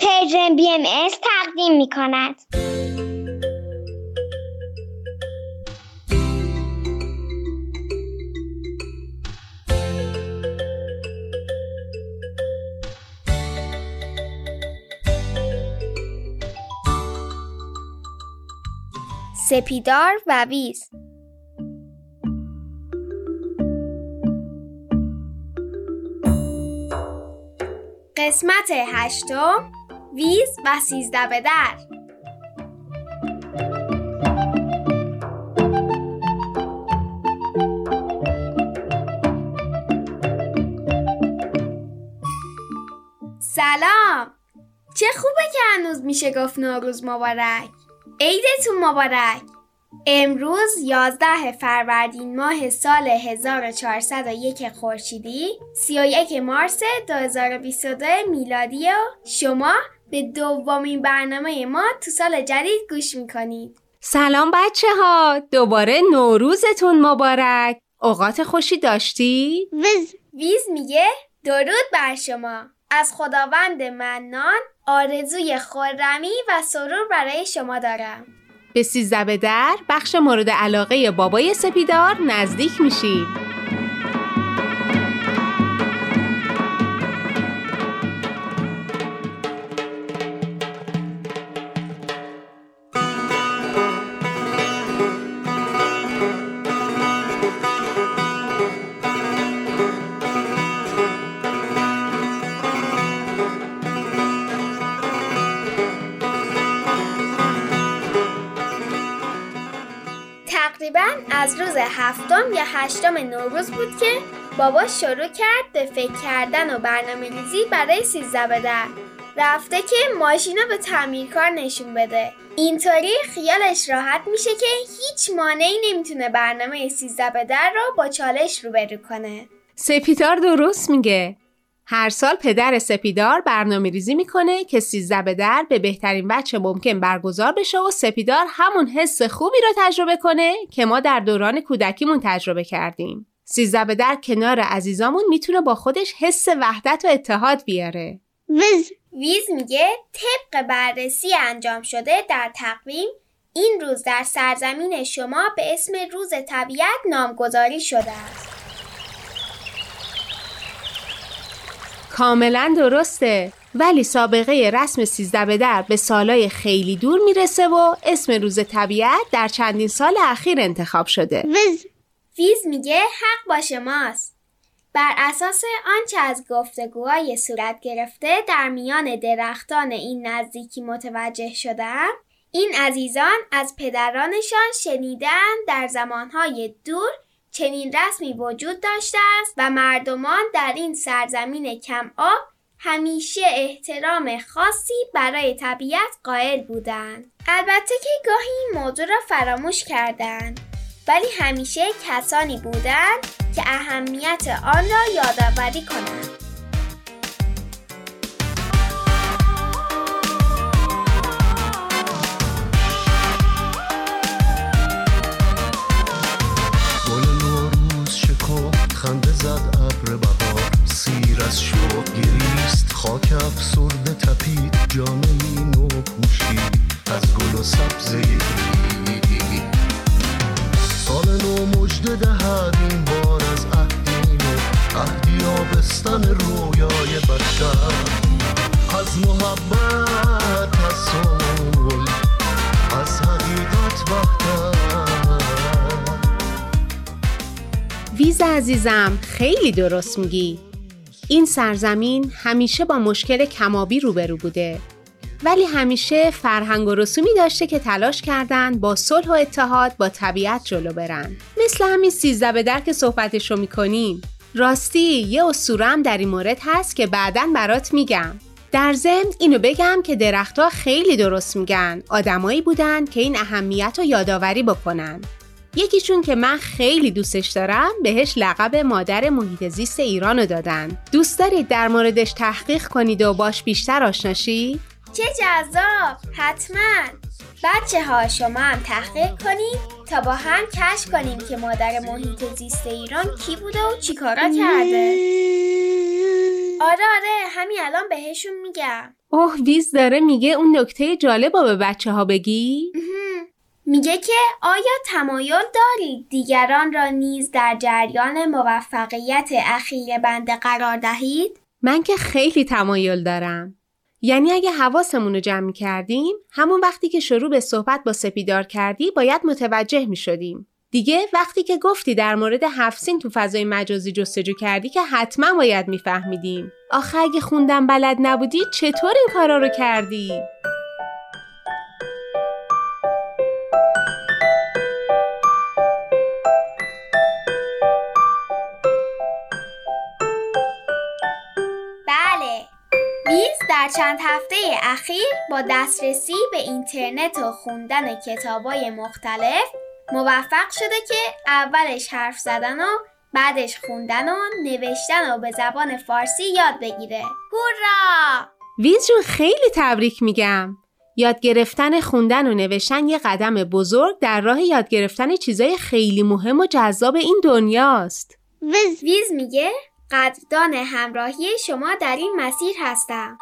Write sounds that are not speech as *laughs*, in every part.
پرژن بی ام تقدیم می کند. سپیدار و ویز قسمت هشتم ویز و سیزده به در. سلام. چه خوبه که هنوز میشه گفت نوروز مبارک. عیدتون مبارک. امروز 11 فروردین ماه سال 1401 خورشیدی 31 مارس 2022 میلادی و شما به دومین برنامه ما تو سال جدید گوش می‌کنید. سلام بچه ها دوباره نوروزتون مبارک. اوقات خوشی داشتی؟ ویز. ویز میگه درود بر شما. از خداوند منان آرزوی خورمی و سرور برای شما دارم. به سیزده به در بخش مورد علاقه بابای سپیدار نزدیک میشید هفتم یا هشتم نوروز بود که بابا شروع کرد به فکر کردن و برنامه ریزی برای سیزده به در رفته که ماشین رو به تعمیرکار نشون بده. اینطوری خیالش راحت میشه که هیچ مانعی نمی‌تونه برنامه سیزده به در رو با چالش روبرو کنه. سپیدار درست میگه. هر سال پدر سپیدار برنامه ریزی می‌کنه که سیزده به در به بهترین بچه ممکن برگزار بشه و سپیدار همون حس خوبی رو تجربه کنه که ما در دوران کودکیمون تجربه کردیم. سیزده به در کنار عزیزامون می‌تونه با خودش حس وحدت و اتحاد بیاره. ویز ویز میگه طبق بررسی انجام شده در تقویم این روز در سرزمین شما به اسم روز طبیعت نامگذاری شده است. کاملا درسته. ولی سابقه رسم سیزده به در به سالای خیلی دور می‌رسه و اسم روز طبیعت در چندین سال اخیر انتخاب شده. ویز. ویز میگه حق با شماست بر اساس آنچه از گفتگوهای صورت گرفته در میان درختان این نزدیکی متوجه شدم این عزیزان از پدرانشان شنیدن در زمانهای دور چنین رسمی وجود داشته است و مردمان در این سرزمین کم آب همیشه احترام خاصی برای طبیعت قائل بودند. البته که گاهی این موضوع را فراموش کردند ولی همیشه کسانی بودند که اهمیت آن را یادآوری کنند. خاک افسرده تپید. جامعی نو پوشید از گل و سبزه سال نو مجد دهد این بار از عهدین و عهدی آبستن رویای بشر. از محبت از از حقیقت ویز عزیزم خیلی درست میگی. این سرزمین همیشه با مشکل کمابی روبرو بوده. ولی همیشه فرهنگ و رسومی داشته که تلاش کردند با صلح و اتحاد با طبیعت جلو برن. مثل همین سیزده به در که صحبتش رو می‌کنیم. راستی یه اسطوره در این مورد هست که بعدا برات میگم. در ضمن اینو بگم که درختها خیلی درست میگن. آدمایی بودن که این اهمیت رو یادآوری بکنن. یکیشون که من خیلی دوستش دارم بهش لقب مادر محیط زیست ایران رو دادن. دوست دارید در موردش تحقیق کنید و باش بیشتر آشناشی؟ چه جذاب! حتما. بچه ها شما هم تحقیق کنید تا با هم کشف کنیم که مادر محیط زیست ایران کی بوده و چیکارا کرده. آره آره همین الان بهشون میگم. اوه ویز داره میگه اون نکته جالب رو به بچه ها بگی؟ میگه که آیا تمایل دارید دیگران را نیز در جریان موفقیت اخیر بنده قرار دهید؟ من که خیلی تمایل دارم. یعنی اگه حواسمون رو جمع کردیم همون وقتی که شروع به صحبت با سپیدار کردی باید متوجه می شدیم. دیگه وقتی که گفتی در مورد هفسین تو فضای مجازی جستجو کردی که حتما باید میفهمیدیم. آخه اگه خوندم بلد نبودی چطور این کارا رو کردی؟ در چند هفته اخیر با دسترسی به اینترنت و خوندن کتابای مختلف موفق شده که اولش حرف زدن و بعدش خوندن و نوشتن و به زبان فارسی یاد بگیره هورا ویز جون خیلی تبریک میگم. یاد گرفتن خوندن و نوشتن یه قدم بزرگ در راه یاد گرفتن چیزای خیلی مهم و جذاب این دنیاست. ویز ویز میگه قدردان همراهی شما در این مسیر هستم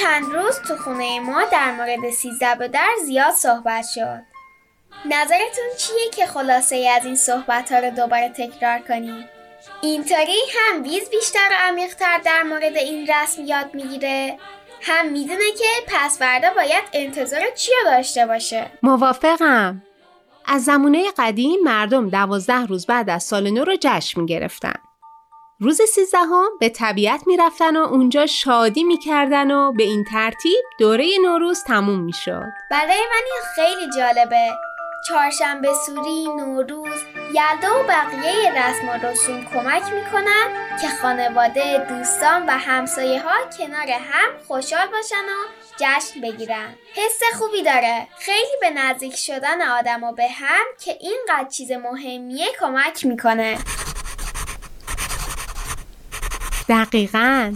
چند روز تو خونه ما در مورد سیزده به در زیاد صحبت شد نظرتون چیه که خلاصه ای از این صحبت ها رو دوباره تکرار کنیم؟ اینطوری هم ویز بیشتر و عمیقتر در مورد این رسم یاد می‌گیره هم می‌دونه که پس فردا باید انتظار چی داشته باشه موافقم. از زمونه قدیم مردم دوازده روز بعد از سال نو رو جشن می گرفتن. روز سیزدهم به طبیعت می رفتن و اونجا شادی می کردن و به این ترتیب دوره نوروز تموم می شد. برای من این خیلی جالبه چهارشنبه سوری، نوروز، یلدا و بقیه رسم و رسوم کمک می‌کنن که خانواده، دوستان و همسایه ها کنار هم خوشحال باشن و جشن بگیرن. حس خوبی داره. خیلی به نزدیک شدن آدم و به هم که اینقدر چیز مهمیه کمک می‌کنه. دقیقا.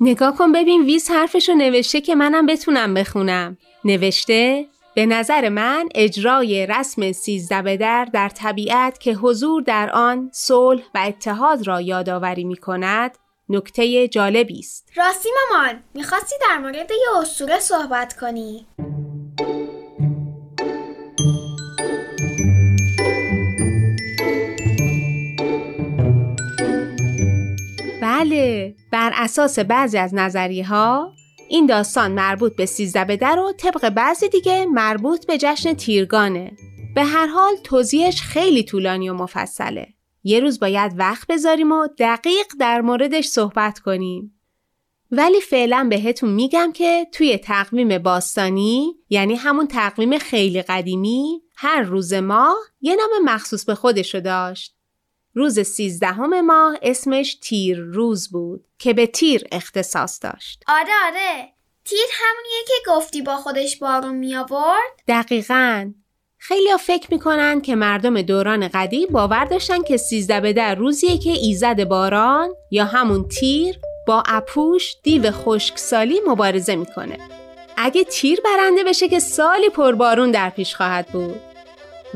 نگاه کن ببین ویز حرفشو نوشته که منم بتونم بخونم. نوشته به نظر من اجرای رسم سیزده به در در طبیعت که حضور در آن صلح و اتحاد را یادآوری می کند نکته جالبی است. راستی مامان می‌خواستی در مورد یه اسطوره صحبت کنی بر اساس بعضی از نظریه ها این داستان مربوط به سیزده به در و طبق بعضی دیگه مربوط به جشن تیرگانه. به هر حال توضیحش خیلی طولانی و مفصله. یه روز باید وقت بذاریم و دقیق در موردش صحبت کنیم. ولی فعلا بهتون میگم که توی تقویم باستانی یعنی همون تقویم خیلی قدیمی هر روز ماه یه نام مخصوص به خودشو داشت. روز سیزدهم ماه اسمش تیر روز بود که به تیر اختصاص داشت. آره آره تیر همونیه که گفتی با خودش بارون می آورد دقیقاً خیلی ها فکر می‌کنن که مردم دوران قدیم باور داشتن که سیزده به در روزیه که ایزد باران یا همون تیر با اپوش دیو خشکسالی مبارزه می‌کنه. اگه تیر برنده بشه که سالی پربارون در پیش خواهد بود.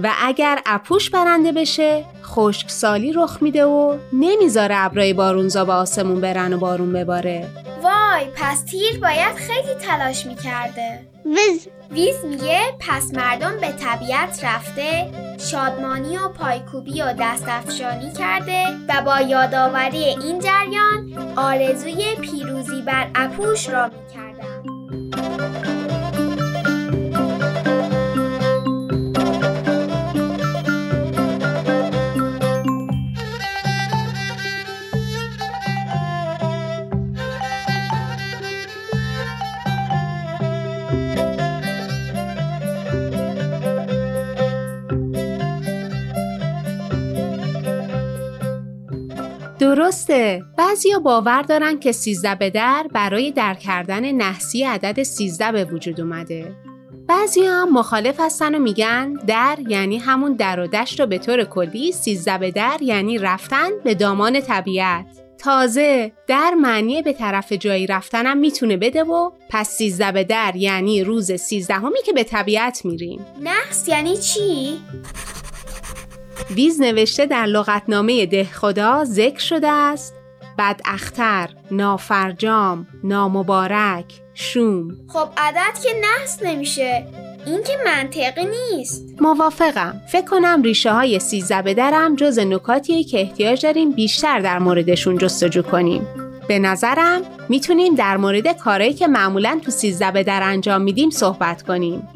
و اگر اپوش برنده بشه خشکسالی رخ میده و نمی‌ذاره ابرای بارونزا به آسمون برن و بارون بباره. وای پس تیر باید خیلی تلاش می‌کرده. وز ویز میگه پس مردم به طبیعت رفته شادمانی و پایکوبی و دستافشانی کرده و با یادآوری این جریان آرزوی پیروزی بر اپوش را می‌کردن. درسته. بعضیا باور دارن که 13 به در برای در کردن نحسی عدد 13 به وجود اومده. بعضی هم مخالف هستن و میگن در یعنی همون در و دشت و به طور کلی 13 به در یعنی رفتن به دامان طبیعت. تازه در معنی به طرف جایی رفتنم می‌تونه بده و پس 13 به در یعنی روز 13 همی که به طبیعت میریم. نحس یعنی چی؟ ویز نوشته در لغتنامه ده خدا ذکر شده است. بد اختر، نافرجام، نامبارک، شوم. خب عدد که نحس نمیشه. این که منطقی نیست. موافقم. فکر کنم ریشه های سیزده به درم جز نکاتیه که احتیاج داریم بیشتر در موردشون جستجو کنیم. به نظرم می‌تونیم در مورد کارهایی که معمولا تو سیزده به در انجام میدیم صحبت کنیم.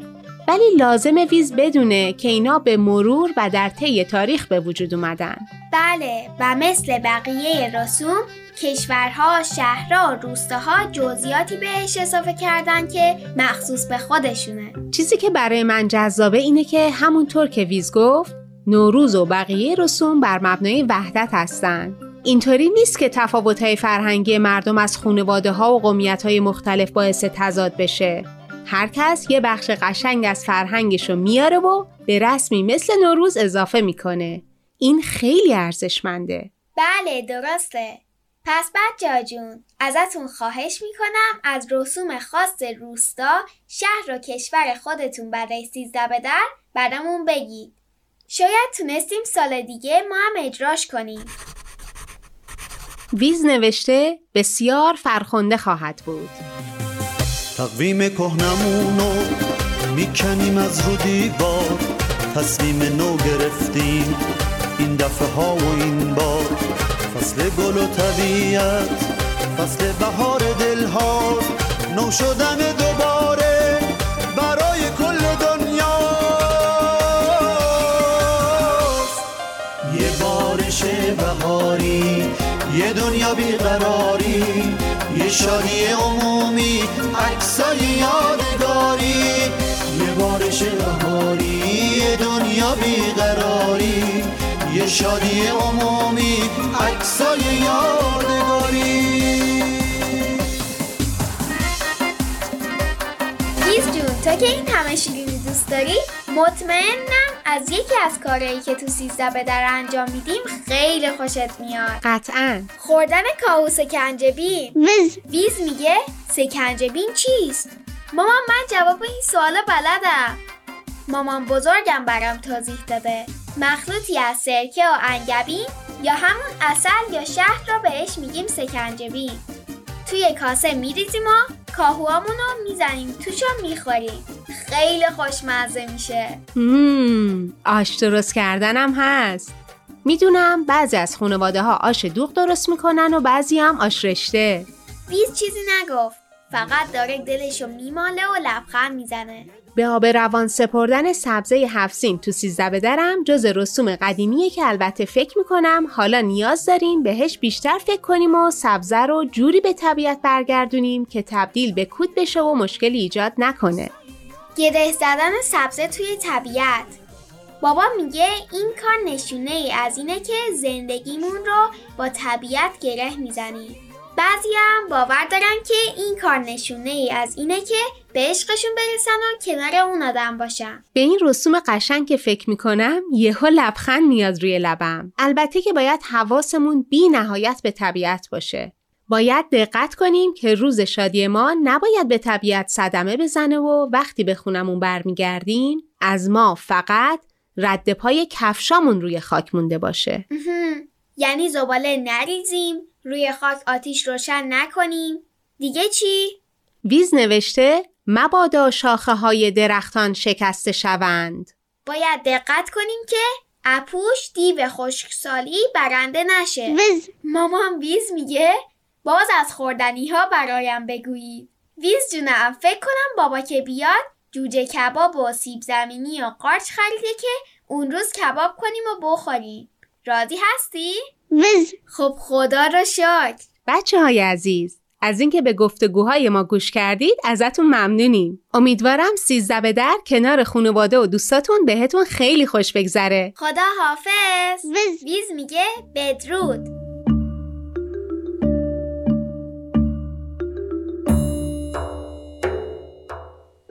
ولی لازم ویز بدونه که اینا به مرور و در طی تاریخ به وجود اومدن. بله و مثل بقیه رسوم کشورها، شهرها، روستاها جزئیاتی بهش اضافه کردن که مخصوص به خودشونه. چیزی که برای من جذابه اینه که همونطور که ویز گفت نوروز و بقیه رسوم بر مبنای وحدت هستن. اینطوری نیست که تفاوت‌های فرهنگی مردم از خانواده ها و قومیت های مختلف باعث تضاد بشه. هر کس یه بخش قشنگ از فرهنگش رو میاره و به رسمی مثل نوروز اضافه می‌کنه. این خیلی ارزشمنده. بله درسته. پس بچه جون ازتون خواهش می‌کنم از رسوم خاص روستا شهر و کشور خودتون برای سیزده به در برامون بگید. شاید تونستیم سال دیگه ما هم اجراش کنیم. ویز نوشته بسیار فرخنده خواهد بود. تقویم کهنمونو می‌کنیم از رو دیوار. تصمیم نو گرفتیم این دفعه ها و این بار. فصل گل و طبیعت فصل بهار دل ها نو شدن دوباره برای کل دنیا. یه بارش بهاری یه دنیا بیقراری. شادی عمومی عکسای یادگاری. یه بارش بهاری یه دنیا بیقراری. یه شادی عمومی عکسای یادگاری. تا که این همه شیرینی دوست داری مطمئنم از یکی از کارهایی که تو سیزده به در انجام میدیم خیلی خوشت میاد. قطعا. خوردن کاهو سکنجبین. وز ویز میگه سکنجبین چیست؟ مامان من جواب این سوال بلدم. مامان بزرگم برام توضیح داده. مخلوطی از سرکه و انگبین یا همون اصل یا شهد رو بهش میگیم سکنجبین. توی کاسه میریزیم و کاهوامون رو می‌زنیم. توش رو می‌خوریم. خیلی خوشمزه میشه. آش درست کردنم هست. می‌دونم بعضی از خانواده ها آش دوغ درست می‌کنن و بعضی هم آش رشته. ویز چیزی نگفت. فقط داره دلشو میماله و لبخند می‌زنه. به آب روان سپردن سبزه هفسین تو سیزده به درم جز رسوم قدیمیه که البته فکر می‌کنم حالا نیاز داریم بهش بیشتر فکر کنیم و سبزه رو جوری به طبیعت برگردونیم که تبدیل به کود بشه و مشکلی ایجاد نکنه. گره زدن سبزه توی طبیعت. بابا میگه این کار نشونه ای از اینه که زندگیمون رو با طبیعت گره می‌زنیم. بعضی هم باور دارن که این کار نشونه ای از اینه که به عشقشون برسن و کنار اون آدم باشن. به این رسوم قشنگ که فکر می‌کنم یهو لبخند میاد روی لبم. البته که باید حواسمون بی نهایت به طبیعت باشه. باید دقت کنیم که روز شادی ما نباید به طبیعت صدمه بزنه و وقتی به خونمون برمیگردیم از ما فقط رد پای کفشامون روی خاک مونده باشه. یعنی زباله نریزیم روی خاک آتیش روشن نکنیم. دیگه چی؟ ویز نوشته مبادا شاخه های درختان شکسته شوند. باید دقت کنیم که اپوش دیو خشکسالی برنده نشه. وز مامان ویز میگه باز از خوردنی ها برایم بگویید. ویز جونم فکر کنم بابا که بیاد جوجه کباب و سیب زمینی و قارچ خریده که اون روز کباب کنیم و بخوریم. راضی هستی؟ وز. خب خدا را شکر. بچه های عزیز از اینکه به گفتگوهای ما گوش کردید ازتون ممنونیم. امیدوارم سیزده به در کنار خانواده و دوستاتون بهتون خیلی خوش بگذره. خدا حافظ. وز. ویز میگه بدرود.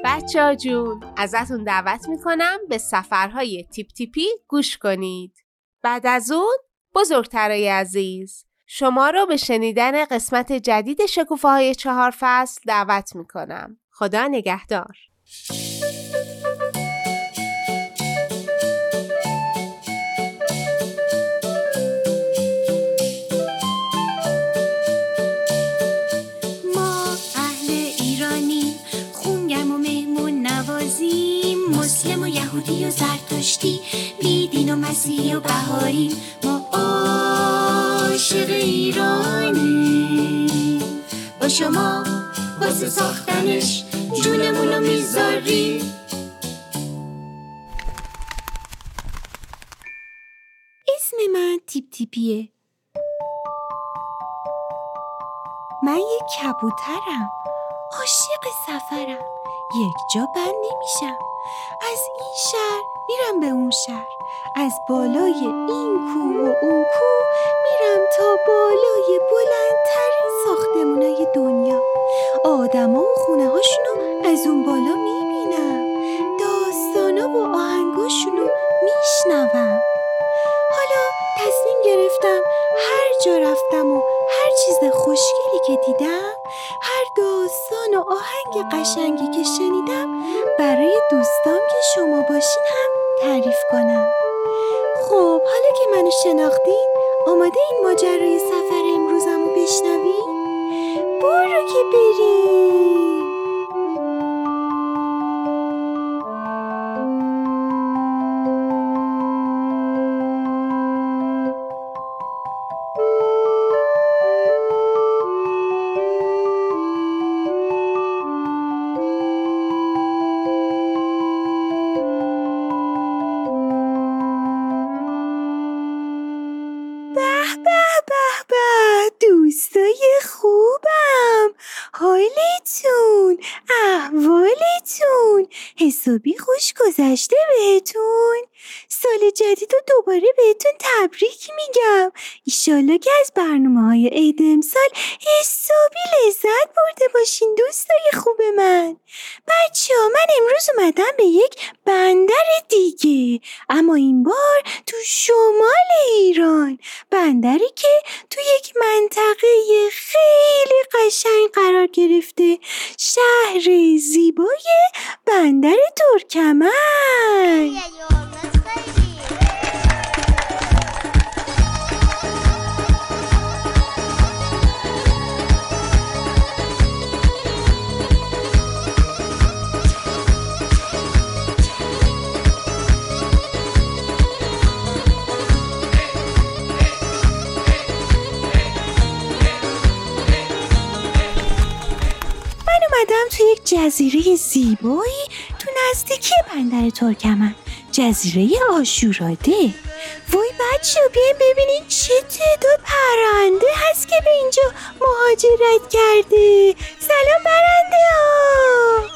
بچه جون ازتون دعوت می‌کنم به سفرهای تیپ تیپی گوش کنید. بعد از اون بزرگترای عزیز شما رو به شنیدن قسمت جدید شکوفه های چهار فصل دعوت می‌کنم. خدا نگهدار. زرتشتی بیدین و مسیحی و بهاریم ما عاشق ایرانیم با شما واسه ساختنش جونمون رو اسم من تیپ تیپیه. من یک کبوترم. عاشق سفرم. یک جا بند نمیشم. از این شهر میرم به اون شهر. از بالای این کوه و اون کوه میرم تا بالای بلندترین ساختمونای دنیا. آدما و خونه هاشونو از اون بالا می‌بینم. داستانا و آهنگاشونو میشنوم. حالا تصمیم گرفتم هر جا رفتم و هر چیز خوشگلی که دیدم هر داستان و آهنگ قشنگی که شنیدم برای دوستام که شما باشین هم تعریف کنم. خب حالا که منو شناختین آماده این ماجرای سفر امروزم رو بشنوین برو که بریم. عید امسال حسابی لذت برده باشین دوستای خوب من بچه ها من امروز اومدم به یک بندر دیگه اما این بار تو شمال ایران بندری که تو یک منطقه خیلی قشنگ قرار گرفته شهر زیبای بندر ترکمن جزیره زیبایی تو نزدیکی بندر ترکمن. جزیره آشوراده وای بچه بیاین ببینین چه تعداد پرنده هست که به اینجا مهاجرت کرده. سلام پرنده ها.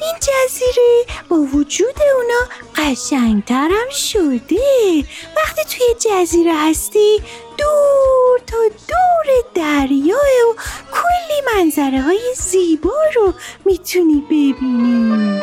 این جزیره با وجود اونا قشنگترم شده. وقتی توی جزیره هستی دور تا دور دریاه و کلی منظره های زیبا رو می‌تونی ببینی.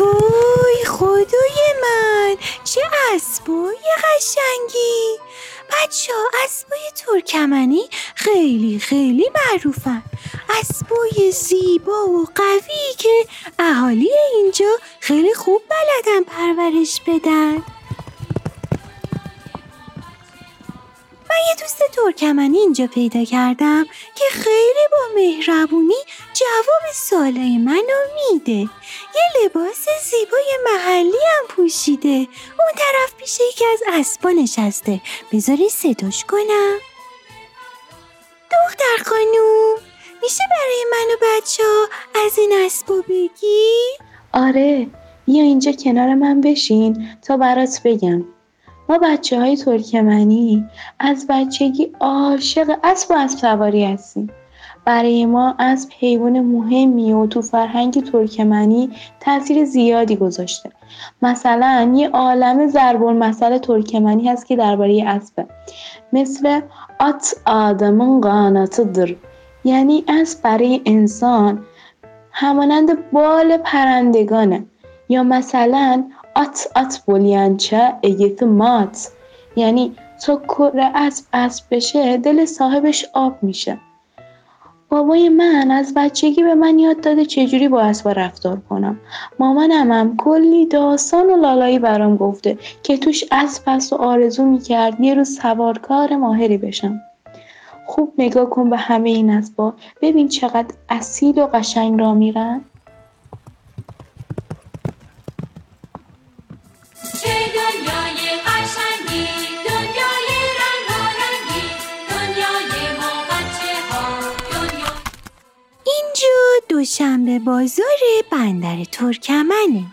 وای خدای من چه اسبای قشنگی. بچه ها اسبای ترکمنی خیلی خیلی معروفن. اسبای زیبا و قوی که اهالی اینجا خیلی خوب بلدن پرورش بدن. من یه دوست ترکمنی اینجا پیدا کردم که خیلی با مهربونی جواب سوالای منو میده. یه لباس زیبای محلی هم پوشیده. اون طرف پیش یکی از اسبا نشسته. بذاری صداش کنم. دختر خانوم میشه برای من و بچه ها از این اسبا بگی؟ آره بیا اینجا کنار من بشین تا برات بگم. ما بچه های ترکمنی از بچگی عاشق اسب و اسب سواری هستیم. برای ما اسب حیوان مهمی و تو فرهنگ ترکمنی تاثیر زیادی گذاشته. مثلا یه عالم ضرب المثل ترکمنی هست که درباره اسبه. مثل ات آدمın قاناtıdır یعنی اسب برای انسان همانند بال پرندگانه. یا مثلا ات ات بلینچه اگیت مات. یعنی تا کره اسب اسب بشه دل صاحبش آب میشه. بابای من از بچگی به من یاد داده چجوری با اسبا رفتار کنم. مامانم هم کلی داستان و لالایی برام گفته که توش اسب هست و آرزو می‌کرد یه روز سوارکار ماهری بشم. خوب نگاه کن به همه این اسبا. ببین چقدر اصیل و قشنگ را میرن چه دنیای قشنگی دنیای رنگارنگی دنیای ما بچه ها دنیا اینجا دوشنبه بازار بندر ترکمنه.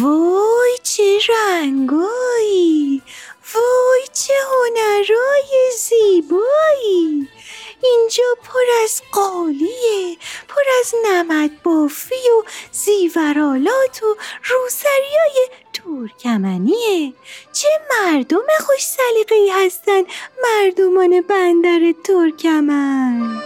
وای چه رنگایی وای چه هنرای زیبایی. اینجا پر از قالیه پر از نمد بافی و زیورالات و روسریای ترکمنیه چه مردم خوش سلیقه‌ای هستن؟ مردمان بندر ترکمن.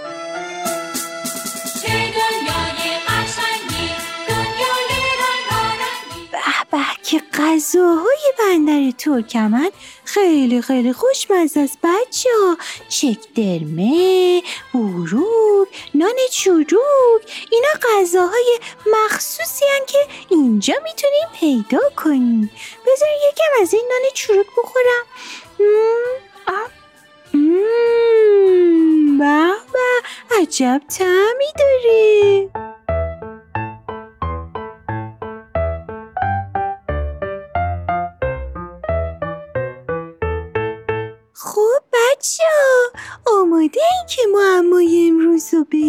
که غذاهای بندر ترکمن خیلی خیلی خوشمزه است بچه ها چکدرمه بوروک نان چروک اینا غذاهای مخصوصی هن که اینجا می‌تونیم پیدا کنیم. بذار یکم از این نان چروک بخورم. مم، به عجب تعمی داره.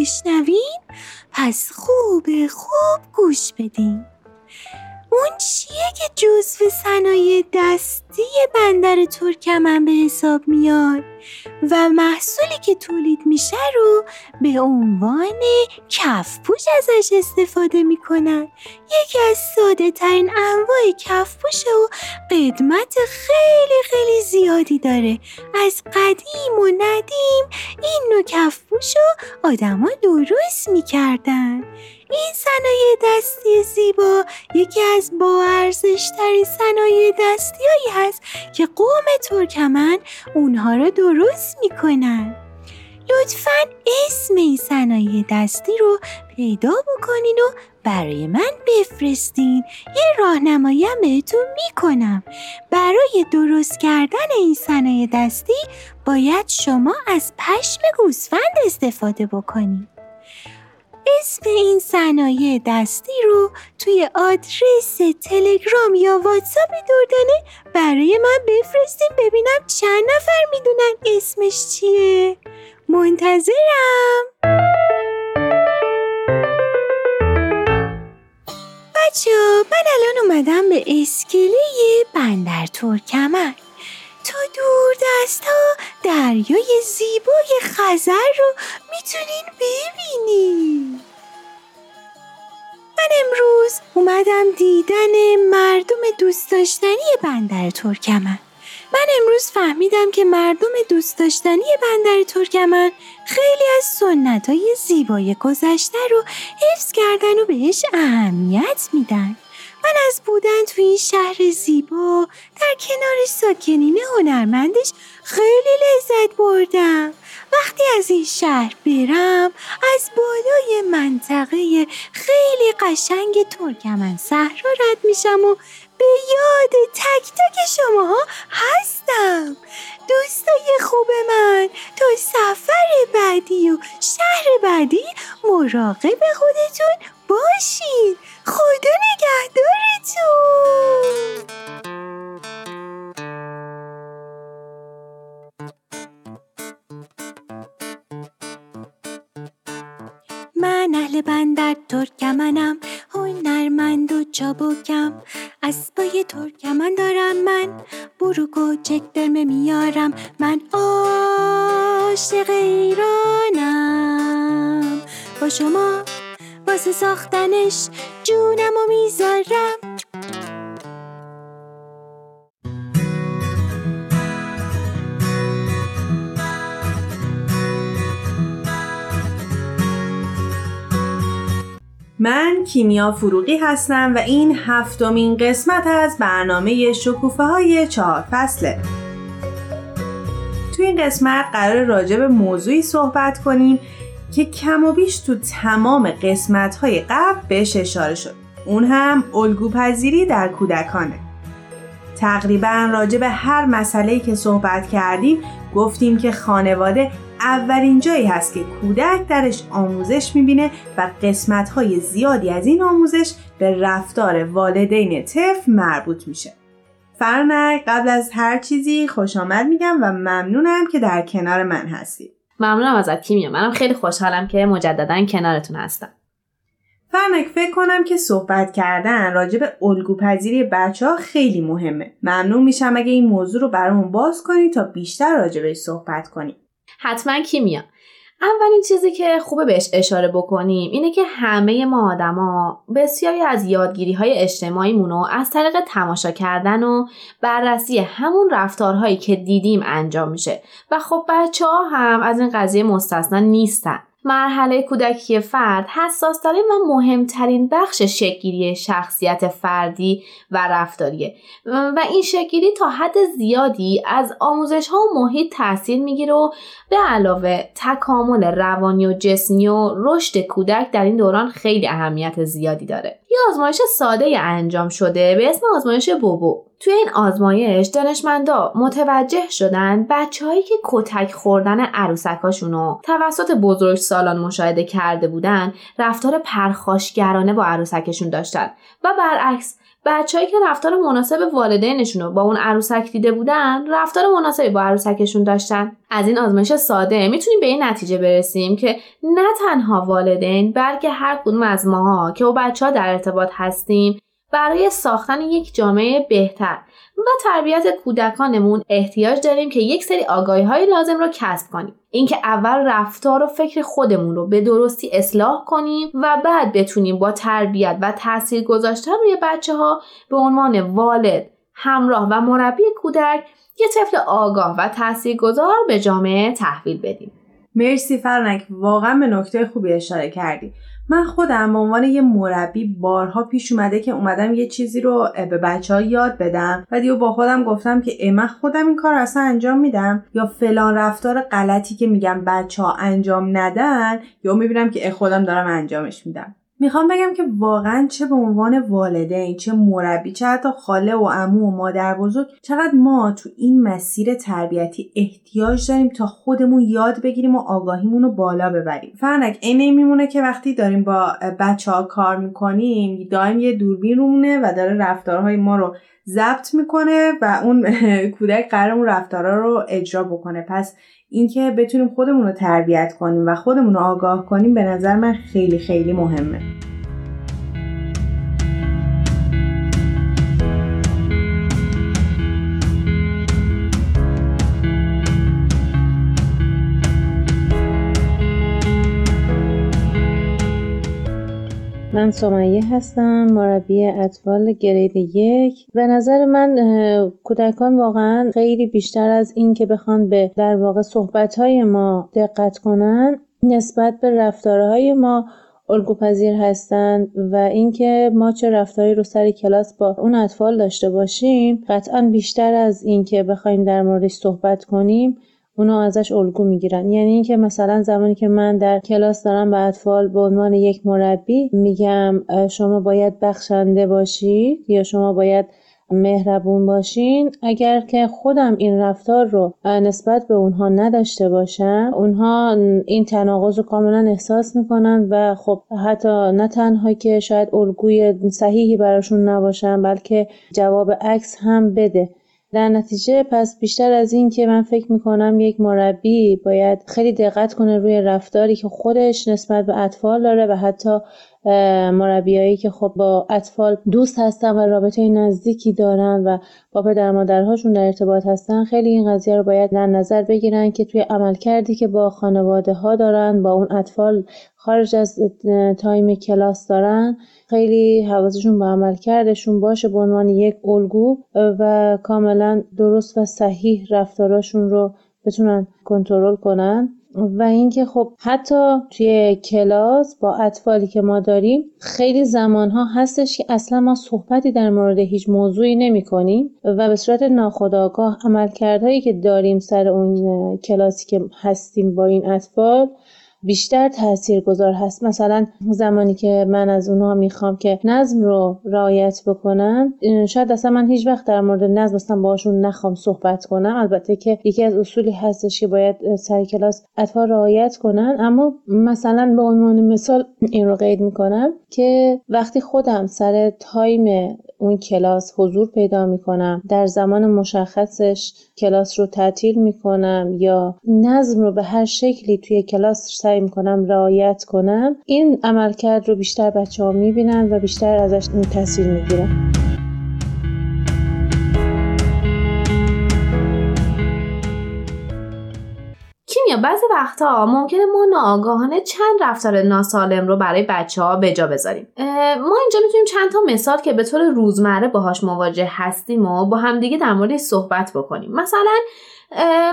بشنوین؟ پس خوب خوب گوش بدین. اون چیه که جزو صنایع دستی بندر ترکمن به حساب میاد و محصولی که تولید میشه رو به عنوان کفپوش ازش استفاده می‌کنن. یکی از ساده ترین انواع کفپوشه و قدمت خیلی خیلی زیادی داره. از قدیم و ندیم این نوع کفپوش رو آدما درست می‌کردن. این صنایع دستی زیبا یکی از با ترین صنایع دستیایی هست که قوم ترکمن اونها رو درست می‌کنن. لطفا اسم این صنایع دستی رو پیدا بکنین و برای من بفرستین. یه راهنمایی بهتون می‌کنم. برای درست کردن این صنایع دستی باید شما از پشم گوسفند استفاده بکنید اسم این صنایع دستی رو توی آدرس تلگرام یا واتساپ دردانه برای من بفرستین. ببینم چند نفر می‌دونن اسمش چیه. منتظرم. بچه من الان اومدم به اسکله بندر ترکمن. تا دور دست ها دریای زیبای خزر رو می‌تونین ببینین. من امروز اومدم دیدن مردم دوست داشتنی بندر ترکمن. من امروز فهمیدم که مردم دوست داشتنی بندر ترکمن خیلی از سنت های زیبای گذشته رو حفظ کردن و بهش اهمیت میدن. من از بودن تو این شهر زیبا در کنار ساکنین هنرمندش خیلی لذت بردم. وقتی از این شهر برم از بالای منطقه خیلی قشنگ ترکمن صحرا رد میشم و به یاد تک تک شماها هستم. دوستای خوب من تا سفر بعدی و شهر بعدی مراقب خودتون باشین خدا نگهدارتون. من اهل بندر ترکمنم. هنرمند و چابکم. اسبای ترکمن دارم من. بروک و چکدرمه میارم. من عاشق ایرانم. با شما واسه ساختنش جونم و می‌ذارم. من کیمیا فروغی هستم و این هفتمین قسمت از برنامه شکوفه های چهار فصله. تو این قسمت قرار راجع به موضوعی صحبت کنیم که کم و بیش تو تمام قسمت های قبل بهش اشاره شد اون هم الگوپذیری در کودکانه تقریبا راجع به هر مسئله که صحبت کردیم گفتیم که خانواده اولین جایی هست که کودک درش آموزش می‌بینه و قسمت های زیادی از این آموزش به رفتار والدین طفل مربوط میشه. فرنک قبل از هر چیزی خوش آمد میگم و ممنونم که در کنار من هستی. ممنونم ازت کیمیا منم خیلی خوشحالم که مجددا کنارتون هستم فرنک فکر کنم که صحبت کردن راجع به الگوپذیری بچه ها خیلی مهمه. ممنون میشم اگه این موضوع رو برامون باز کنی تا بیشتر راجع بهش صحبت کنیم. حتما کیمیا اولین چیزی که خوبه بهش اشاره بکنیم اینه که همه ما آدما بسیاری از یادگیری های اجتماعیمون رو از طریق تماشا کردن و بررسی همون رفتارهایی که دیدیم انجام میشه. و خب بچه ها هم از این قضیه مستثنا نیستن. مرحله کودکی فرد حساسترین و مهمترین بخش شکلگیری شخصیت فردی و رفتاریه. و این شکلگیری تا حد زیادی از آموزش ها و محیط تاثیر می‌گیره و به علاوه تکامل روانی و جسمی و رشد کودک در این دوران خیلی اهمیت زیادی داره. یه آزمایش ساده انجام شده به اسم آزمایش بوبو. توی این آزمایش دانشمندا متوجه شدن بچههایی که کتک خوردن عروسکاشون رو توسط بزرگ سالان مشاهده کرده بودن رفتار پرخاشگرانه با عروسکشون داشتن و برعکس بچههایی که رفتار مناسب والدینشون رو با اون عروسک دیده بودن رفتار مناسبی با عروسکشون داشتن. از این آزمایش ساده می‌تونیم به این نتیجه برسیم که نه تنها والدین بلکه هر کدوم از ماها که با بچه ها در ارتباط هستیم برای ساختن یک جامعه بهتر. و تربیت کودکانمون احتیاج داریم که یک سری آگاهی های لازم رو کسب کنیم. اینکه اول رفتار و فکر خودمون رو به درستی اصلاح کنیم و بعد بتونیم با تربیت و تاثیر گذاشتن روی بچه ها به عنوان والد همراه و مربی کودک یه طفل آگاه و تاثیرگذار به جامعه تحویل بدیم. مرسی فرنک واقعا به نکته خوبی اشاره کردی. من خودم به عنوان یه مربی بارها پیش اومده که اومدم یه چیزی رو به بچه ها یاد بدم و دیگه با خودم گفتم که من خودم این کار اصلا انجام میدم یا فلان رفتار غلطی که میگم بچه ها انجام ندن یا می‌بینم که خودم دارم انجامش میدم. می‌خوام بگم که واقعا چه به عنوان والدین چه مربی چه حتی خاله و عمو و مادر بزرگ چقدر ما تو این مسیر تربیتی احتیاج داریم تا خودمون یاد بگیریم و آگاهیمون رو بالا ببریم. فرنک عین میمونه که وقتی داریم با بچه ها کار می‌کنیم دائم یه دوربین رومونه و داره رفتارهای ما رو ضبط می‌کنه و اون *laughs* کودک قرار اون رفتارها رو اجرا بکنه. پس اینکه بتونیم خودمون رو تربیت کنیم و خودمون رو آگاه کنیم به نظر من خیلی خیلی مهمه. من سمیه هستم مربی اطفال گرید یک. به نظر من کودکان واقعا خیلی بیشتر از این که بخوان به در واقع صحبتهای ما دقت کنن نسبت به رفتارهای ما الگوپذیر هستند و اینکه ما چه رفتاری رو سر کلاس با اون اطفال داشته باشیم قطعا بیشتر از اینکه بخوایم در موردش صحبت کنیم. اونا ازش الگو می‌گیرن. یعنی اینکه مثلا زمانی که من در کلاس دارم به اطفال به عنوان یک مربی میگم شما باید بخشنده باشید یا شما باید مهربون باشین اگر که خودم این رفتار رو نسبت به اونها نداشته باشم اونها این تناقض رو کاملا احساس می‌کنن و خب حتی نه تنها که شاید الگوی صحیحی براشون نباشن بلکه جواب عکس هم بده. در نتیجه پس بیشتر از این که من فکر می‌کنم یک مربی باید خیلی دقت کنه روی رفتاری که خودش نسبت به اطفال داره و حتی مربیایی که خب با اطفال دوست هستن و رابطه نزدیکی دارن و با پدر مادرهاشون در ارتباط هستن خیلی این قضیه رو باید در نظر بگیرن که توی عملکردی که با خانواده ها دارن با اون اطفال خارج از تایم کلاس دارن خیلی حواسشون به عملکردشون باشه به عنوان یک الگو و کاملا درست و صحیح رفتاراشون رو بتونن کنترل کنن. و اینکه خب حتی توی کلاس با اطفالی که ما داریم خیلی زمانها هستش که اصلا ما صحبتی در مورد هیچ موضوعی نمی کنیم و به صورت ناخودآگاه عملکردهایی که داریم سر اون کلاسی که هستیم با این اطفال بیشتر تاثیرگذار هست. مثلا زمانی که من از اونها می‌خوام که نظم رو رعایت بکنن شاید اصلا من هیچ وقت در مورد نظم اصلا باشون نخوام صحبت کنم. البته که یکی از اصولی هستش که باید سر کلاس اطفال رعایت کنن. اما مثلا به عنوان مثال این رو قید می‌کنم که وقتی خودم سر تایم اون کلاس حضور پیدا می‌کنم. در زمان مشخصش کلاس رو تعطیل می‌کنم یا نظم رو به هر شکلی توی کلاس سعی می‌کنم رعایت کنم این عملکرد رو بیشتر بچه ها می‌بینن و بیشتر ازش تاثیر می‌گیرن کیمیا بعضی وقتها ممکنه ما ناآگاهانه چند رفتار ناسالم رو برای بچه ها به جا بذاریم. ما اینجا می‌تونیم چند تا مثال که به طور روزمره باهاش مواجه هستیم و با همدیگه در مورد صحبت بکنیم. مثلا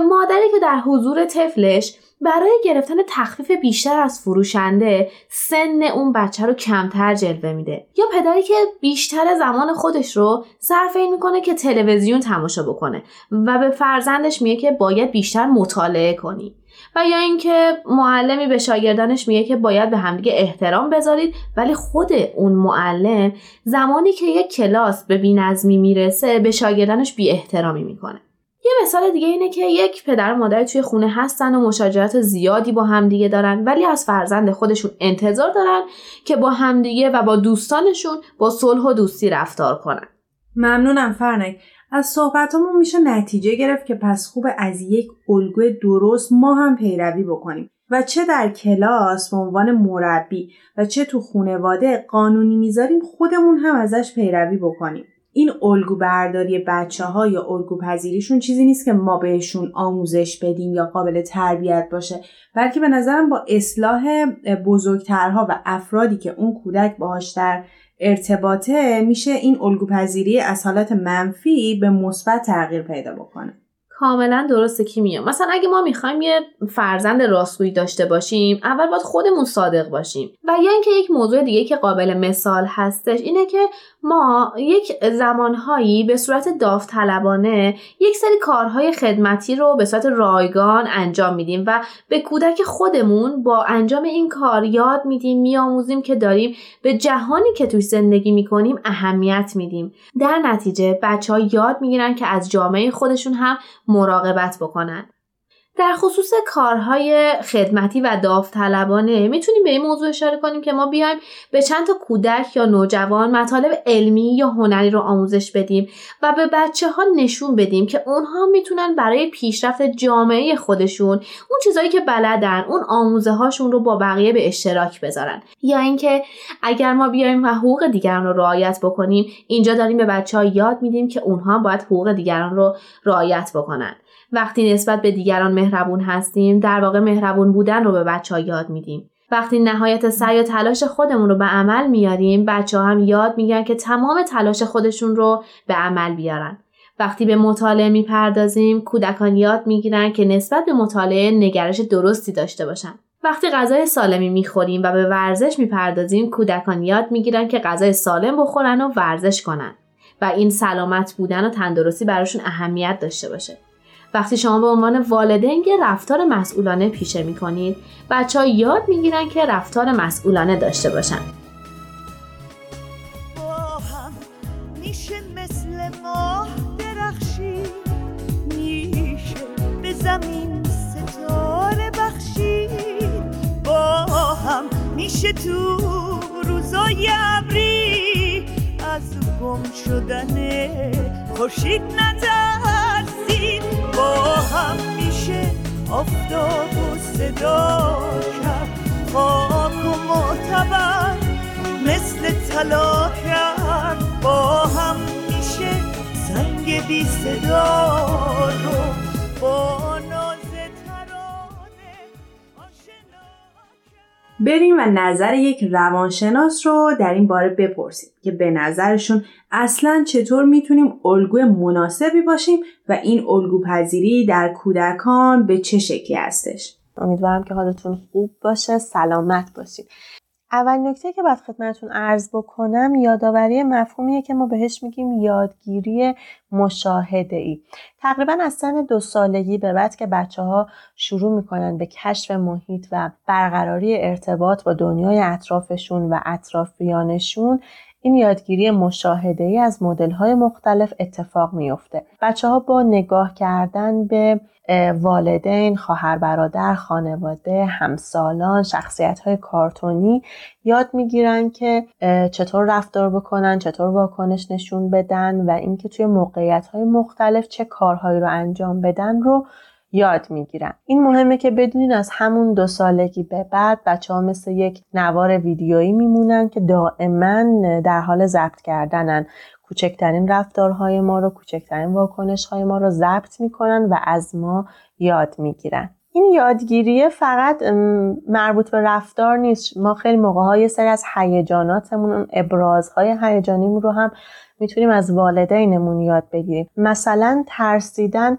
مادری که در حضور طفلش برای گرفتن تخفیف بیشتر از فروشنده سن اون بچه رو کمتر جلوه میده. یا پدری که بیشتر زمان خودش رو صرف این می‌کنه که تلویزیون تماشا بکنه و به فرزندش میگه که باید بیشتر مطالعه کنی. و یا اینکه معلمی به شاگردانش میگه که باید به همدیگه احترام بذارید ولی خود اون معلم زمانی که یک کلاس به بینظمی می‌رسه به شاگردانش بی احترامی می‌کنه. یه مثال دیگه اینه که یک پدر و مادر توی خونه هستن و مشاجرات زیادی با همدیگه دارن ولی از فرزند خودشون انتظار دارن که با همدیگه و با دوستانشون با صلح و دوستی رفتار کنن. ممنونم فرنک از صحبتامون میشه نتیجه گرفت که پس خوب از یک الگوی درست ما هم پیروی بکنیم. و چه در کلاس به عنوان مربی و چه تو خونواده قانونی می‌ذاریم خودمون هم ازش پیروی بکنیم. این الگو برداری بچه ها یا الگو پذیریشون چیزی نیست که ما بهشون آموزش بدیم یا قابل تربیت باشه بلکه به نظرم با اصلاح بزرگترها و افرادی که اون کودک باهاش در ارتباطه میشه این الگو پذیری از حالت منفی به مثبت تغییر پیدا بکنه. کاملا درسته کیمیا. مثلا اگه ما می‌خوایم یه فرزند راستگویی داشته باشیم اول باید خودمون صادق باشیم. و یا اینکه یک موضوع دیگه که قابل مثال هستش اینه که ما یک زمانهایی به صورت داوطلبانه یک سری کارهای خدمتی رو به صورت رایگان انجام میدیم و به کودک خودمون با انجام این کار یاد میدیم میآموزیم که داریم به جهانی که توش زندگی می‌کنیم اهمیت میدیم. در نتیجه بچه ها یاد می‌گیرن که از جامعه خودشون هم مراقبت بکنن. در خصوص کارهای خدمتی و داوطلبانه می‌تونیم به این موضوع اشاره کنیم که ما بیایم به چند تا کودک یا نوجوان مطالب علمی یا هنری رو آموزش بدیم و به بچه ها نشون بدیم که اونها می‌تونن برای پیشرفت جامعه خودشون اون چیزایی که بلدن اون آموزه هاشون رو با بقیه به اشتراک بذارن. یا اینکه اگر ما بیایم و حقوق دیگران رو رعایت بکنیم اینجا داریم به بچه ها یاد میدیم که اونها باید حقوق دیگران رو رعایت بکنن. وقتی نسبت به دیگران مهربون هستیم در واقع مهربون بودن رو به بچه ها یاد میدیم. وقتی نهایت سعی و تلاش خودمون رو به عمل میاریم بچه ها هم یاد میگن که تمام تلاش خودشون رو به عمل بیارن. وقتی به مطالعه می‌پردازیم کودکان یاد می‌گیرن که نسبت به مطالعه نگرش درستی داشته باشن. وقتی غذای سالمی می‌خوریم و به ورزش می‌پردازیم کودکان یاد می‌گیرن که غذای سالم بخورن و ورزش کنن. و این سلامت بودن و تندرستی براشون اهمیت داشته باشه. وقتی شما به عنوان والدین یه رفتار مسئولانه پیشه می‌کنید بچه ها یاد می‌گیرن که رفتار مسئولانه داشته باشن. میشه مثل میشه به زمین ستاره میشه تو روزای ابری از گم شدن خورشید با هم میشه افتاد و صدا کرد. خاک و معتبر مثل طلا کرد. با هم میشه سنگ بی صدا رو با بریم و نظر یک روانشناس رو در این باره بپرسیم که به نظرشون اصلا چطور می‌تونیم الگوی مناسبی باشیم و این الگو پذیری در کودکان به چه شکلی هستش. امیدوارم که حالتون خوب باشه سلامت باشید. اول نکته که باید خدمتتون عرض بکنم یادآوری مفهومیه که ما بهش میگیم یادگیری مشاهده ای تقریبا از سن دو سالگی به بعد که بچه ها شروع می‌کنن به کشف محیط و برقراری ارتباط با دنیای اطرافشون و اطرافیانشون این یادگیری مشاهده ای از مدل های مختلف اتفاق میفته بچه ها با نگاه کردن به والدین، خواهر برادر، خانواده، همسالان، شخصیت های کارتونی یاد می‌گیرن که چطور رفتار بکنن، چطور واکنش نشون بدن و اینکه توی موقعیت های مختلف چه کارهایی رو انجام بدن رو یاد می‌گیرن این مهمه که بدونین از همون دو سالگی به بعد بچه ها مثل یک نوار ویدیویی میمونن که دائما در حال ضبط کردنن. کوچکترین رفتارهای ما رو کوچکترین واکنشهای ما رو ضبط می‌کنن و از ما یاد می‌گیرن. این یادگیریه فقط مربوط به رفتار نیست. ما خیلی موقع های سری از هیجاناتمون اون ابرازهای هیجانیمون رو هم می‌تونیم از والدینمون یاد بگیریم. مثلا ترسیدن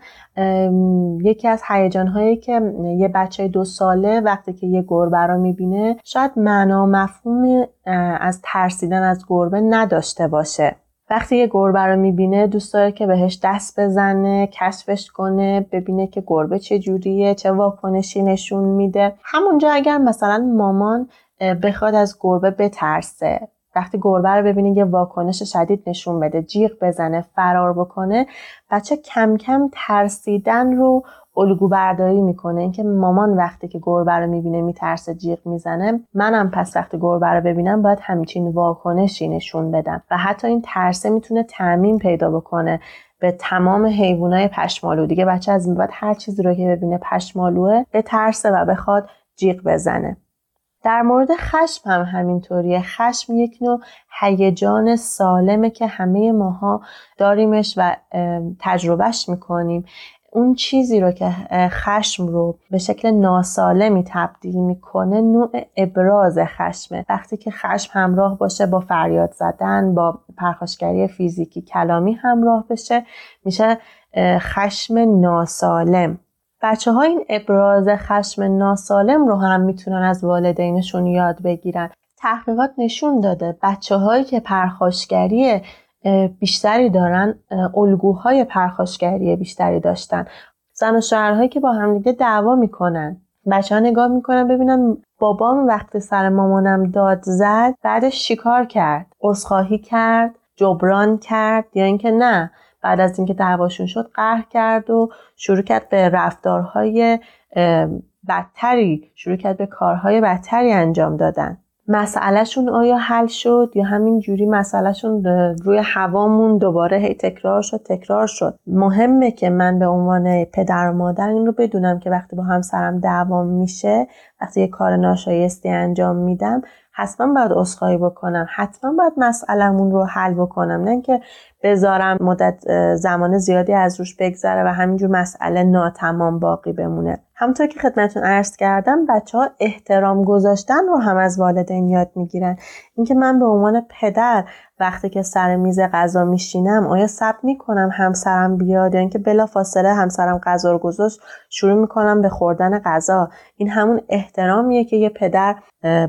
یکی از هیجانهایی که یه بچه دو ساله وقتی که یه گربه رو می‌بینه شاید معنا مفهوم از ترسیدن از گربه نداشته باشه. وقتی یه گربه رو می‌بینه دوست داره که بهش دست بزنه کشفش کنه ببینه که گربه چه جوریه چه واکنشی نشون میده. همونجا اگر مثلا مامان بخواد از گربه بترسه. وقتی گربه رو ببینه یه واکنش شدید نشون بده جیغ بزنه فرار بکنه. بچه کم کم ترسیدن رو الگو برداری می‌کنه. اینکه مامان وقتی که گربه رو می‌بینه میترسه جیغ می‌زنه منم پس وقتی گربه رو ببینم باید همچین واکنشی نشون بدم. و حتی این ترسه می‌تونه تعمین پیدا بکنه به تمام حیوانات پشمالو. دیگه بچه از این بعد هر چیزی رو که ببینه پشمالوه به ترسه و بخواد جیغ بزنه. در مورد خشم هم همینطوریه. خشم یک نوع هیجان سالمه که همه ماها داریمش و تجربهش می‌کنیم. اون چیزی رو که خشم رو به شکل ناسالمی تبدیل می‌کنه نوع ابراز خشمه. وقتی که خشم همراه باشه با فریاد زدن با پرخاشگری فیزیکی کلامی همراه بشه میشه خشم ناسالم. بچه ها این ابراز خشم ناسالم رو هم می‌تونن از والدینشون یاد بگیرن. تحقیقات نشون داده بچه هایی که پرخاشگری بیشتری دارن الگوهای پرخاشگری بیشتری داشتن. زن و شوهرهایی که با همدیگه دعوا می‌کنن. بچه ها نگاه می‌کنن ببینن بابام وقتی سر مامانم داد زد بعدش چیکار کرد؟ عذرخواهی کرد؟ جبران کرد؟ یا اینکه نه؟ بعد از اینکه دعواشون شد قهر کرد و شروع کرد به رفتارهای بدتری شروع کرد به کارهای بدتری انجام دادن. مسئلهشون آیا حل شد یا همین جوری مسئلهشون روی هوامون دوباره هی تکرار شد تکرار شد؟ مهمه که من به عنوان پدر و مادر این رو بدونم که وقتی با همسرم دعوام میشه وقتی یه کار ناشایستی انجام میدم حتما باید عذرخواهی بکنم حتما باید مسئلهمون رو حل بکنم. نه اینکه بذارم مدت زمان زیادی از روش بگذره و همینجور مسئله ناتمام باقی بمونه. همونطور که خدمتتون عرض کردم بچه ها احترام گذاشتن رو هم از والدین یاد می‌گیرن. اینکه من به عنوان پدر وقتی که سر میز غذا میشینم آیا صبر می‌کنم همسرم بیاد؟ یا اینکه بلا فاصله همسرم غذا رو گذاشت شروع می‌کنم به خوردن غذا. این همون احترامیه که یه پدر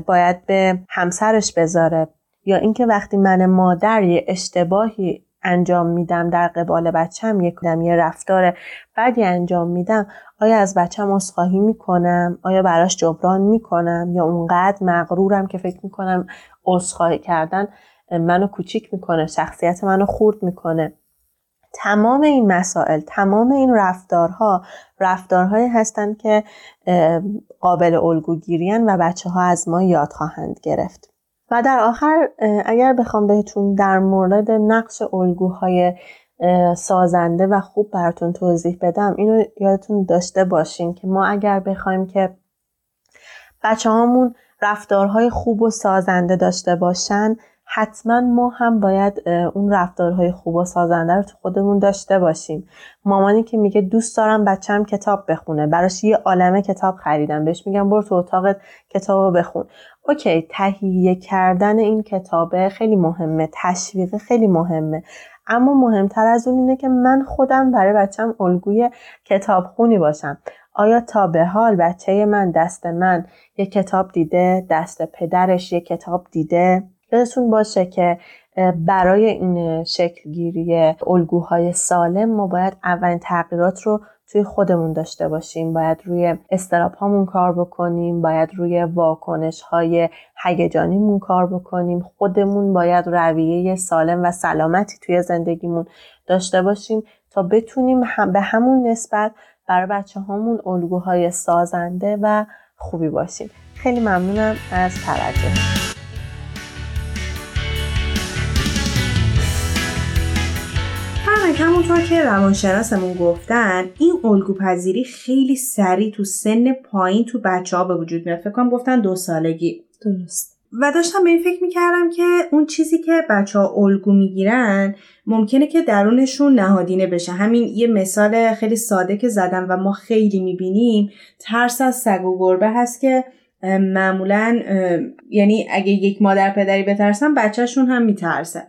باید به همسرش بذاره. یا اینکه وقتی من مادر یه اشتباهی انجام میدم در قبال بچم یک یه رفتار بدی انجام میدم آیا از بچم عذرخواهی می‌کنم؟ آیا براش جبران می‌کنم؟ یا اونقدر مغرورم که فکر می‌کنم عذرخواهی کردن منو کوچیک می‌کنه شخصیت منو خورد می‌کنه؟ تمام این مسائل تمام این رفتارها رفتارهایی هستند که قابل الگوگیریان و بچه ها از ما یاد خواهند گرفت. و در آخر اگر بخوام بهتون در مورد نقش الگوهای سازنده و خوب براتون توضیح بدم اینو یادتون داشته باشین که ما اگر بخوایم که بچه هامون رفتارهای خوب و سازنده داشته باشن حتما ما هم باید اون رفتارهای خوب و سازنده رو تو خودمون داشته باشیم. مامانی که میگه دوست دارم بچم کتاب بخونه. براش یه عالمه کتاب خریدم. بهش میگم برو تو اتاقت کتاب رو بخون. اوکی تهیه کردن این کتابه خیلی مهمه تشویق خیلی مهمه. اما مهمتر از اون اینه که من خودم برای بچم الگوی کتابخونی باشم. آیا تا به حال بچه من دست من یه کتاب دیده دست پدرش یه کتاب دیده؟ یادتون باشه که برای این شکلگیری الگوهای سالم ما باید اولین تغییرات رو توی خودمون داشته باشیم. باید روی استراب هامون کار بکنیم باید روی واکنش های هیجانیمون کار بکنیم. خودمون باید رویه سالم و سلامتی توی زندگیمون داشته باشیم تا بتونیم هم به همون نسبت برای بچه هامون الگوهای سازنده و خوبی باشیم. خیلی ممنونم از توجه. همونطور که روانشناسمون گفتن این الگو پذیری خیلی سریع تو سن پایین تو بچه ها به وجود میاد. فکر کنم گفتن دو سالگی. درست. و داشتم به این فکر می‌کردم که اون چیزی که بچه ها الگو می‌گیرن ممکنه که درونشون نهادینه بشه. همین یه مثال خیلی ساده که زدم و ما خیلی می‌بینیم. ترس از سگ و گربه هست که معمولا یعنی اگه یک مادر پدری بترسن بچهشون هم میترسه.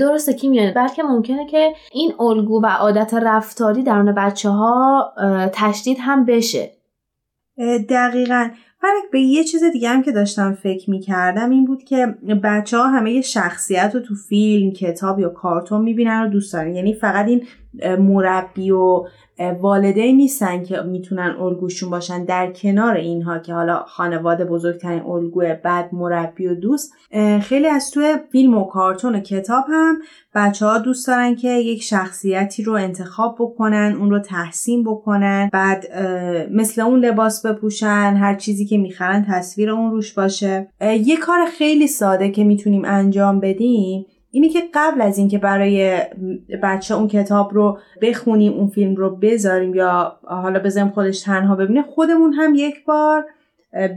درسته کیمیا بلکه ممکنه که این الگو و عادت رفتاری درون بچه ها تشدید هم بشه. دقیقا. فرق به یه چیز دیگه هم که داشتم فکر می‌کردم این بود که بچه ها همه یه شخصیت رو تو فیلم، کتاب یا کارتون می‌بینن و دوست دارن. یعنی فقط این مربی و والدین نیستن که می‌تونن الگوشون باشن. در کنار اینها که حالا خانواده بزرگترین الگوه بعد مربی و دوست خیلی از توی فیلم و کارتون و کتاب هم بچه ها دوست دارن که یک شخصیتی رو انتخاب بکنن اون رو تحسین بکنن بعد مثل اون لباس بپوشن هر چیزی که می‌خرن تصویر اون روش باشه. یه کار خیلی ساده که می‌تونیم انجام بدیم اینه که قبل از اینکه برای بچه اون کتاب رو بخونیم اون فیلم رو بذاریم یا حالا بذاریم خودش تنها ببینه خودمون هم یک بار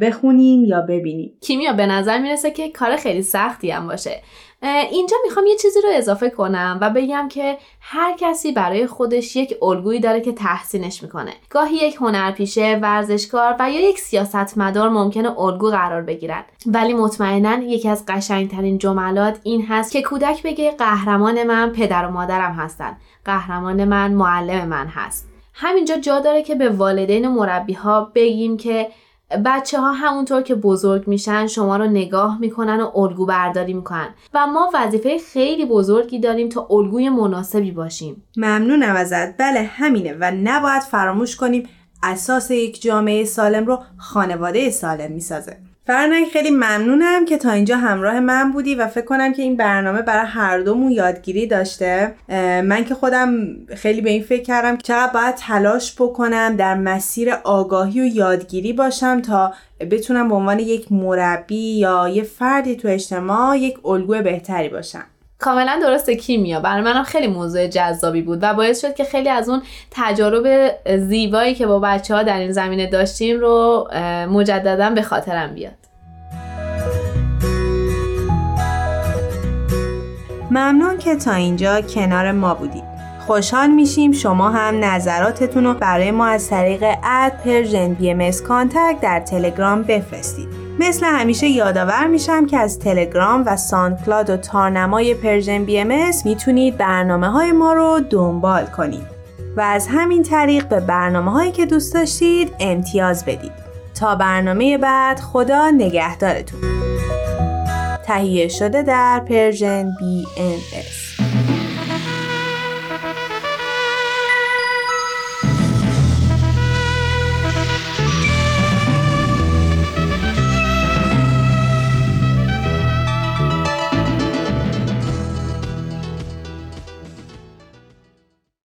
بخونیم یا ببینیم. کیمیا به نظر می‌رسه که کار خیلی سختی هم باشه. اینجا می‌خوام یه چیزی رو اضافه کنم و بگم که هر کسی برای خودش یک الگویی داره که تحسینش می‌کنه. گاهی یک هنرپیشه ورزشکار و یا یک سیاستمدار ممکنه الگو قرار بگیرن ولی مطمئنا یکی از قشنگترین جملات این هست که کودک بگه قهرمان من پدر و مادرم هستن. قهرمان من معلم من هست. همینجا جا داره که به والدین و مربی ها بگیم که بچه ها همونطور که بزرگ میشن شما رو نگاه می‌کنن و الگو برداری می‌کنن. و ما وظیفه خیلی بزرگی داریم تا الگوی مناسبی باشیم. ممنونم ازت. بله همینه و نباید فراموش کنیم اساس یک جامعه سالم رو خانواده سالم می‌سازه. فرنک خیلی ممنونم که تا اینجا همراه من بودی و فکر کنم که این برنامه برای هر دومون یادگیری داشته. من که خودم خیلی به این فکر کردم که چقدر باید تلاش بکنم در مسیر آگاهی و یادگیری باشم تا بتونم به عنوان یک مربی یا یه فردی تو اجتماع یک الگوی بهتری باشم. کاملا درسته کیمیا برای منم خیلی موضوع جذابی بود و باعث شد که خیلی از اون تجارب زیبایی که با بچه ها در این زمینه داشتیم رو مجددا به خاطرم بیاد ممنون که تا اینجا کنار ما بودید. خوشحال میشیم شما هم نظراتتون رو برای ما از طریق at Persian BMS در تلگرام بفرستید. مثل همیشه یادآور میشم که از تلگرام و ساندکلاد و تارنمای Persian BMS می‌تونید برنامه های ما رو دنبال کنید و از همین طریق به برنامه هایی که دوست داشتید امتیاز بدید. تا برنامه بعد خدا نگهدارتون. تهیه شده در Persian BMS